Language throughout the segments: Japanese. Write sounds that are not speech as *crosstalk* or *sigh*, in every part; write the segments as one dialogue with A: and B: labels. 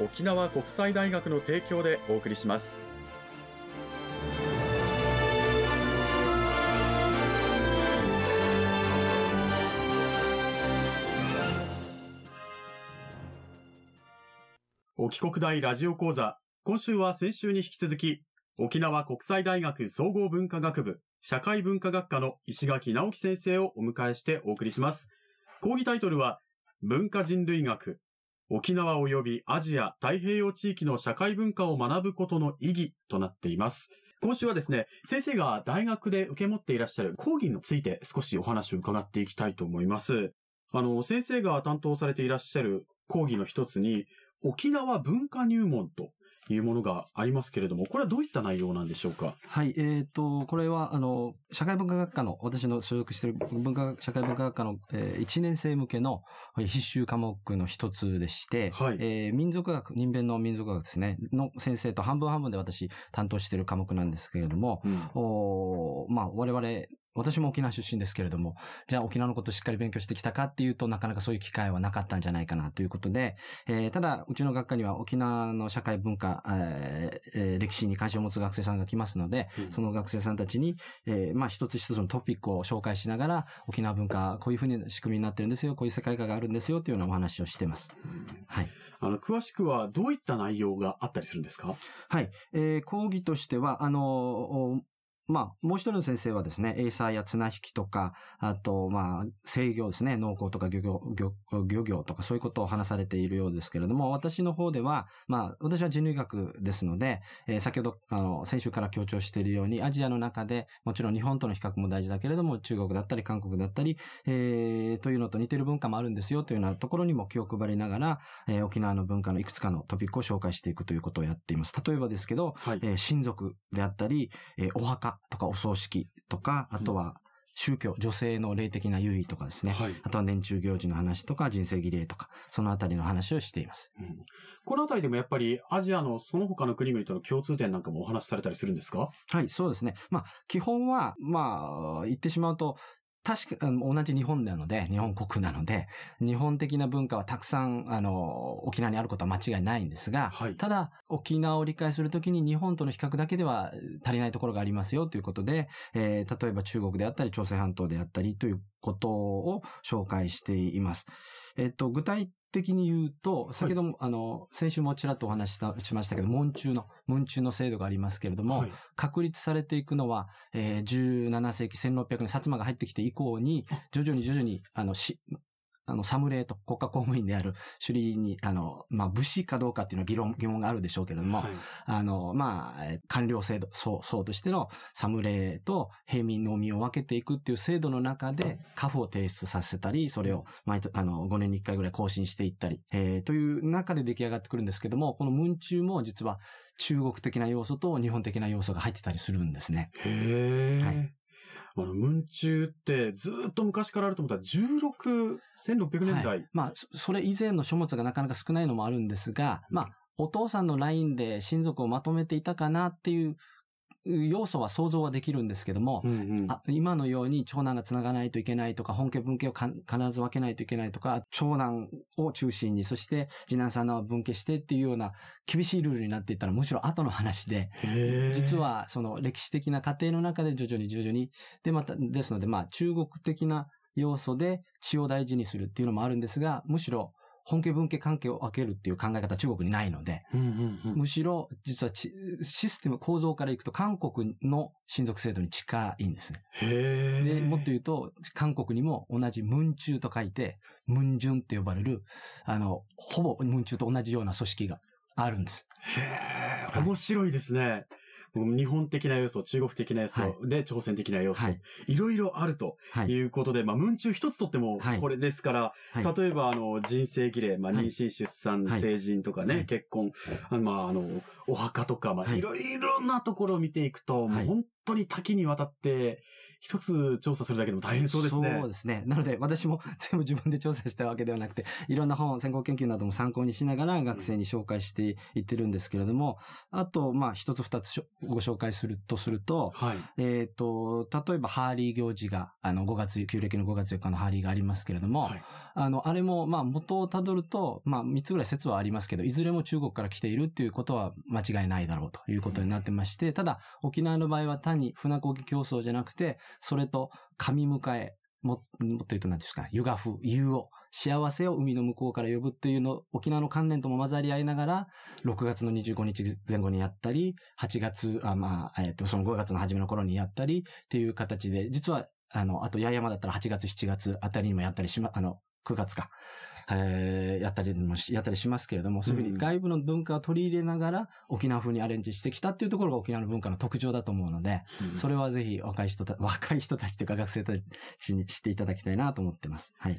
A: 沖縄国際大学の提供でお送りします。沖国大ラジオ講座今週は先週に引き続き沖縄国際大学総合文化学部社会文化学科の石垣直樹先生をお迎えしてお送りします。講義タイトルは文化人類学。沖縄及びアジア太平洋地域の社会文化を学ぶことの意義となっています。今週はですね、先生が大学で受け持っていらっしゃる講義について少しお話を伺っていきたいと思います。あの、先生が担当されていらっしゃる講義の一つに、沖縄文化入門というものがありますけれども、これはどういった内容なんでしょうか？
B: はい、えっ、と、これは、あの、社会文化学科の、私の所属している文化、社会文化学科の、え1年生向けのえー必修科目の一つでして、
A: はい
B: えー民族学、人弁の民族学ですね、の先生と半分半分で私担当している科目なんですけれども、
A: うん。
B: おーまあ、我々、私も沖縄出身ですけれども、じゃあ沖縄のことをしっかり勉強してきたかっていうとなかなかそういう機会はなかったんじゃないかなということで、えーただ、うちの学科には沖縄の社会文化、えーえー歴史に関心を持つ学生さんが来ますので、
A: うん
B: その学生さんたちに、えーまあ一つ一つのトピックを紹介しながら、沖縄文化、こういうふうに仕組みになってるんですよ、こういう世界観があるんですよというようなお話をしてます。はい。
A: あの、詳しくはどういった内容があったりするんですか？
B: はい。えー講義としては、あのおまあ、もう一人の先生はですね、エイサーや綱引きとか、あと、まあ、制御ですね、農耕とか漁業、漁漁業とかそういうことを話されているようですけれども、私の方では、まあ、私は人類学ですので、えー先ほど、あの、先週から強調しているように、アジアの中で、もちろん日本との比較も大事だけれども、中国だったり、韓国だったり、えーというのと似ている文化もあるんですよというようなところにも気を配りながら、えー沖縄の文化のいくつかのトピックを紹介していくということをやっています。例えばですけど、
A: はい。
B: えー親族であったり、えーお墓とかお葬式とか、あとは宗教、女性の霊的な優位とかですね。
A: はい。
B: あとは年中行事の話とか人生儀礼とか、そのあたりの話をしています。
A: うんこのあたりでもやっぱりアジアのその他の国々との共通点なんかもお話しされたりするんですか？
B: はい、そうですね。まあ、基本は、まあ、言ってしまうと、確か、同じ日本なので、日本国なので、日本的な文化はたくさん、あの、沖縄にあることは間違いないんですが、
A: はい。
B: ただ、沖縄を理解するときに日本との比較だけでは足りないところがありますよということで、えー例えば中国であったり、朝鮮半島であったりということを紹介しています。えっ、と、具体的に言うと、先ほども、あの、先週もちらっとお話ししましたけど、門中の、門中の制度がありますけれども、
A: はい。
B: 確立されていくのは、えー17世紀1600年、薩摩が入ってきて以降に、徐々に徐々に、あの、し、あの、侍と国家公務員である首里に、あの、まあ、武士かどうかっていうのは議論、疑問があるでしょうけれども、
A: はい
B: あの、まあ、えー官僚制度、そう、そうとしての侍と平民のみを分けていくっていう制度の中で、家父を提出させたり、それを毎年、あの、5年に1回ぐらい更新していったり、えーという中で出来上がってくるんですけども、この文中も実は中国的な要素と日本的な要素が入ってたりするんですね。
A: へえ。
B: はい
A: あの、文中ってずーっと昔からあると思ったら16、1600年代。
B: はいまあ、そそれ以前の書物がなかなか少ないのもあるんですが、まあ、お父さんのラインで親族をまとめていたかなっていう要素は想像はできるんですけども、
A: うんうん。
B: あ今のように長男が繋がないといけないとか、本家分家をか必ず分けないといけないとか、長男を中心に、そして次男三男は分家してっていうような厳しいルールになっていったらむしろ後の話で。実、はその歴史的な過程の中で徐々に徐々に、でまた、ですのでまあ中国的な要素で血を大事にするっていうのもあるんですが、むしろ本家文家関係を分けるっていう考え方は中国にないので、
A: うんうんうん
B: むしろ、実はちシステム、構造からいくと韓国の親族制度に近いんですね。
A: へえ。
B: で、もっと言うと、韓国にも同じ文中と書いて、文順って呼ばれる、あの、ほぼ文中と同じような組織があるんです。
A: へえ、
B: はい
A: 面白いですね。もう日本的な要素、中国的な要素、
B: は
A: で、朝鮮的な要素、
B: はい。
A: い、ろいろあると
B: はい。
A: いうことで、まあ、文中一つとっても
B: はい。
A: これですから、
B: はい。
A: 例えば、あの、人生儀礼、まあ、
B: はい。
A: 妊娠、出産、
B: はい。
A: 成人とかね、
B: はい。
A: 結婚、まあ、あの、お墓とか、まあ、
B: はい。
A: いろいろなところを見ていくと、も
B: はい。
A: う本当に多岐にわたって、一つ調査するだけでも大変そうですね。
B: そうですね。なので、私も *laughs* 全部自分で調査したわけではなくて、いろんな本、先行研究なども参考にしながら学生に紹介していってるんですけれども、あと、まあ、一つ二つご紹介するとすると、
A: はい。
B: えっ、と、例えばハーリー行事が、あの、5月、旧暦の5月4日のハーリーがありますけれども、
A: はい
B: あの、あれも、まあ、元をたどると、まあ、3つぐらい説はありますけど、いずれも中国から来ているっていうことは間違いないだろうということになってまして、ただ、沖縄の場合は単に船漕ぎ競争じゃなくて、それと神迎え、も、もっと言うと何ですか、湯が風、湯を、幸せを海の向こうから呼ぶっていうの、沖縄の観念とも混ざり合いながら、6月の25日前後にやったり、8月、あまあ、えっ、と、その5月の初めの頃にやったりっていう形で、実は、あの、あと、八重山だったら8月、7月あたりにもやったりしま、あの、9月か。えーやったりもし、やったりしますけれども、そういうふうに外部の文化を取り入れながら、沖縄風にアレンジしてきたっていうところが沖縄の文化の特徴だと思うので、
A: うん
B: それはぜひ若い人た、*laughs* 若い人たちというか学生たちに知っていただきたいなと思ってます。はい。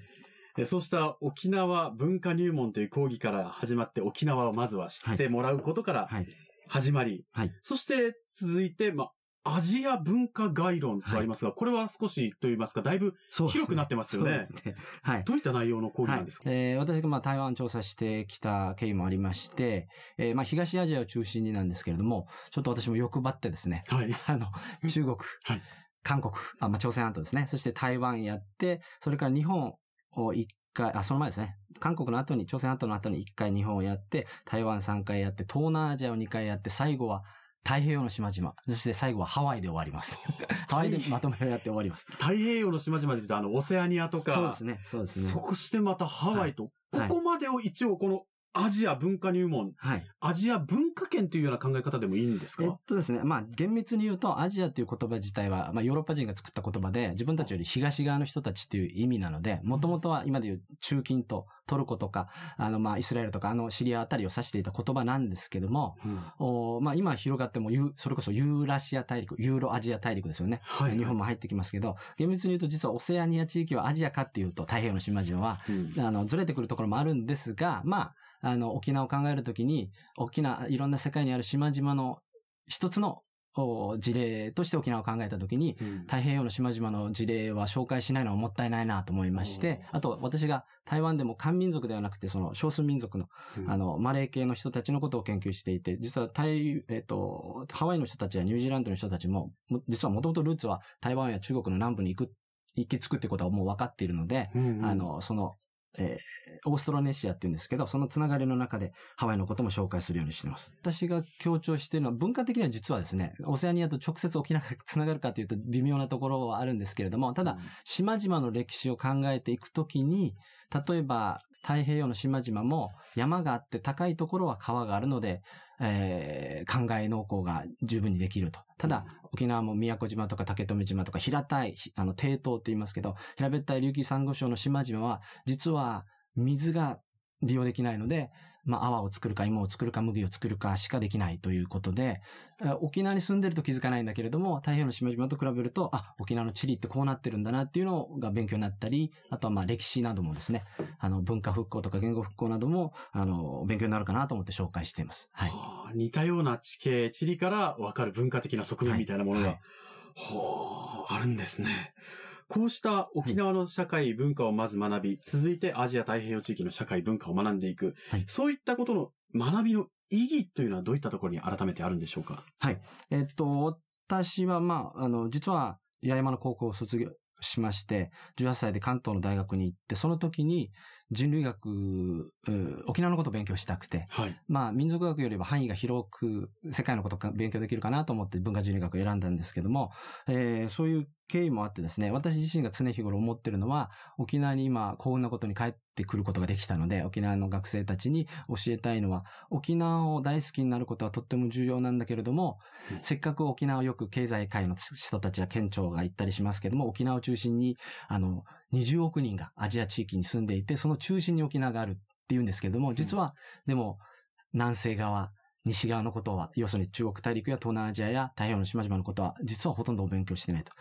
A: えそうした沖縄文化入門という講義から始まって沖縄をまずは知ってもらうことから
B: はい。
A: 始まり、
B: はい
A: そして続いて、まあ、アジア文化概論とありますが、これは少しと言いますか、だいぶ広くなってますよね
B: そうですね。はい。
A: どういった内容の講義なんですか、
B: はいえー私がまあ台湾調査してきた経緯もありまして、えーまあ東アジアを中心になんですけれども、ちょっと私も欲張ってですね、
A: はい。*laughs*
B: あの、中国、
A: はい
B: 韓国、あ、まあ、朝鮮半島ですね。そして台湾やって、それから日本を一回、あ、その前ですね。韓国の後に、朝鮮半島の後に一回日本をやって、台湾三回やって、東南アジアを二回やって、最後は太平洋の島々。そして最後はハワイで終わります。*laughs* ハワイでまとめをやって終わります。
A: 太平洋の島々で言うと、あの、オセアニアとか、
B: そうですね。そうですね。
A: そしてまたハワイと、
B: はい
A: ここまでを一応このアジア文化入門、
B: はい。
A: アジア文化圏というような考え方でもいいんですか、
B: えっとですね、まあ、厳密に言うと、アジアという言葉自体は、まあ、ヨーロッパ人が作った言葉で、自分たちより東側の人たちっていう意味なので、もともとは今で言う中近東、トルコとか、あの、まあ、イスラエルとか、あの、シリアあたりを指していた言葉なんですけども、
A: うん
B: おまあ、今広がっても、それこそユーラシア大陸、ユーロアジア大陸ですよね。
A: はい。
B: 日本も入ってきますけど、厳密に言うと実はオセアニア地域はアジアかっていうと、太平洋の島々は、
A: うん
B: あの、ずれてくるところもあるんですが、まあ、あの、沖縄を考えるときに、沖縄、いろんな世界にある島々の一つのお事例として沖縄を考えたときに、
A: うん。
B: 太平洋の島々の事例は紹介しないのはもったいないなと思いまして、
A: お
B: あと私が台湾でも漢民族ではなくて、その少数民族の、あの、マレー系の人たちのことを研究していて、実は台、えっ、と、ハワイの人たちやニュージーランドの人たちも、も実はもともとルーツは台湾や中国の南部に行く、行き着くってことはもう分かっているので、
A: うんうん。
B: あの、その、えーオーストラネシアって言うんですけど、そのつながりの中でハワイのことも紹介するようにしています。私が強調しているのは、文化的には実はですね、オセアニアと直接沖縄がつながるかというと微妙なところはあるんですけれども、ただ、、島々の歴史を考えていくときに、例えば太平洋の島々も山があって高いところは川があるので、えー、灌漑農耕が十分にできると。ただ、沖縄も宮古島とか竹富島とか平たい、ひあの、低島って言いますけど、平べったい琉球珊瑚礁の島々は、実は水が利用できないので、まあ、泡を作るか芋を作るか麦を作るかしかできないということで、えー沖縄に住んでると気づかないんだけれども、太平洋の島々と比べると、あ、沖縄の地理ってこうなってるんだなっていうのが勉強になったり、あとはまあ歴史などもですね、あの文化復興とか言語復興なども、あの、勉強になるかなと思って紹介しています。はい。
A: はあ似たような地形、地理から分かる文化的な側面みたいなものが、
B: はい
A: はあ、あるんですね。こうした沖縄の社会、文化をまず学び、続いてアジア太平洋地域の社会、文化を学んでいく、
B: はい
A: そういったことの学びの意義というのはどういったところに改めてあるんでしょうか？
B: はい。えっと、私は、まあ、あの、実は、八重山の高校を卒業しまして、18歳で関東の大学に行って、その時に人類学、う沖縄のことを勉強したくて、
A: はい。
B: まあ、民族学よりは範囲が広く、世界のことが勉強できるかなと思って文化人類学を選んだんですけども、えーそういう経緯もあってですね、私自身が常日頃思ってるのは、沖縄に今幸運なことに帰ってくることができたので、沖縄の学生たちに教えたいのは、沖縄を大好きになることはとっても重要なんだけれども、
A: うん
B: せっかく沖縄をよく経済界の人たちや県庁が行ったりしますけども、沖縄を中心に、あの、20億人がアジア地域に住んでいて、その中心に沖縄があるって言うんですけれども、実は、でも、南西側、西側のことは、要するに中国大陸や東南アジアや太平洋の島々のことは、実はほとんどお勉強してないと。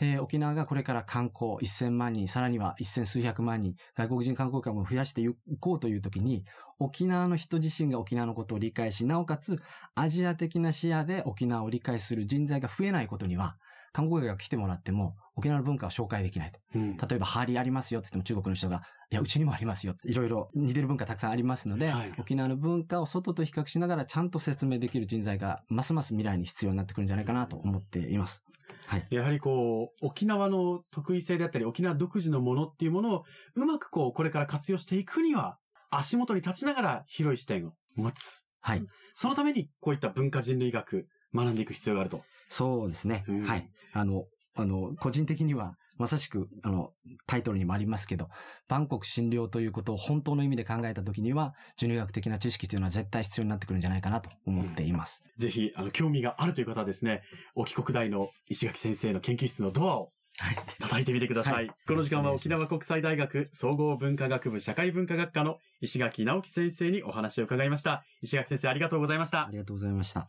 B: えー沖縄がこれから観光1000万人、さらには1000数百万人、外国人観光客も増やしていこうというときに、沖縄の人自身が沖縄のことを理解し、なおかつアジア的な視野で沖縄を理解する人材が増えないことには、観光客が来てもらっても、沖縄の文化を紹介できないと。
A: うん
B: 例えば、ハーリーありますよって言っても中国の人が、いや、うちにもありますよ。いろいろ似てる文化たくさんありますので、
A: はい
B: 沖縄の文化を外と比較しながらちゃんと説明できる人材が、ますます未来に必要になってくるんじゃないかなと思っています。はい。
A: やはりこう、沖縄の得意性であったり、沖縄独自のものっていうものを、うまくこう、これから活用していくには、足元に立ちながら広い視点を持つ。
B: はい。
A: そのために、こういった文化人類学、学んでいく必要があると。
B: そうですね。
A: うん
B: はい。あの、あの、個人的には、まさしく、あの、タイトルにもありますけど、万国診療ということを本当の意味で考えたときには、人類学的な知識というのは絶対必要になってくるんじゃないかなと思っています。
A: ぜひ、あの、興味があるという方はですね、沖国大の石垣先生の研究室のドアを
B: はい。
A: 叩いてみてください。
B: はい
A: この時間は沖縄国際大学総合文化学部社会文化学科の石垣直樹先生にお話を伺いました。石垣先生ありがとうございました
B: あ。りがとうございました。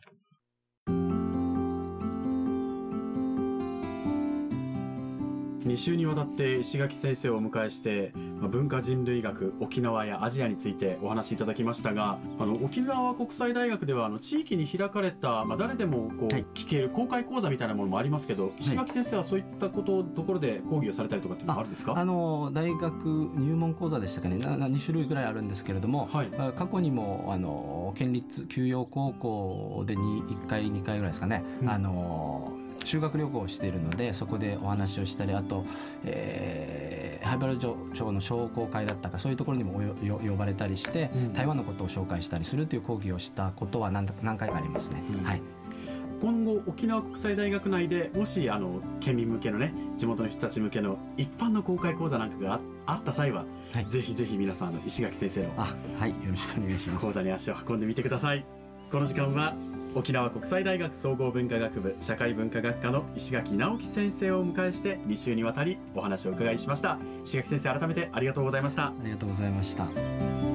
A: 2週にわたって石垣先生をお迎えして、まあ文化人類学、沖縄やアジアについてお話しいただきましたが、あの、沖縄国際大学では、あの、地域に開かれた、まあ、誰でもこう、
B: はい。
A: 聞ける公開講座みたいなものもありますけど、石垣先生はそういったこと、ところで講義をされたりとかっていうのはあるんですか？
B: あの、大学入門講座でしたかね、なな2種類ぐらいあるんですけれども、
A: はい。
B: まあ過去にも、あの、県立休養高校でに1回、2回ぐらいですかね、
A: うん。
B: あの、修学旅行をしているので、そこでお話をしたり、あと、えー、ハイバル町の商工会だったか、そういうところにもおよよ呼ばれたりして、
A: うん
B: 台湾のことを紹介したりするという講義をしたことは何だ何回かありますね。
A: うん
B: はい。
A: 今後沖縄国際大学内でもしあの県民向けのね地元の人たち向けの一般の公開講座なんかがああった際は、
B: はい
A: ぜひぜひ皆さんあの石垣先生の
B: あ、はい。よろしくお願いします
A: 講。座に足を運んでみてくださいこの時間は沖縄国際大学総合文化学部社会文化学科の石垣直樹先生をお迎えして2週にわたりお話をお伺いしました石垣先生改めてありがとうございました
B: ありがとうございました。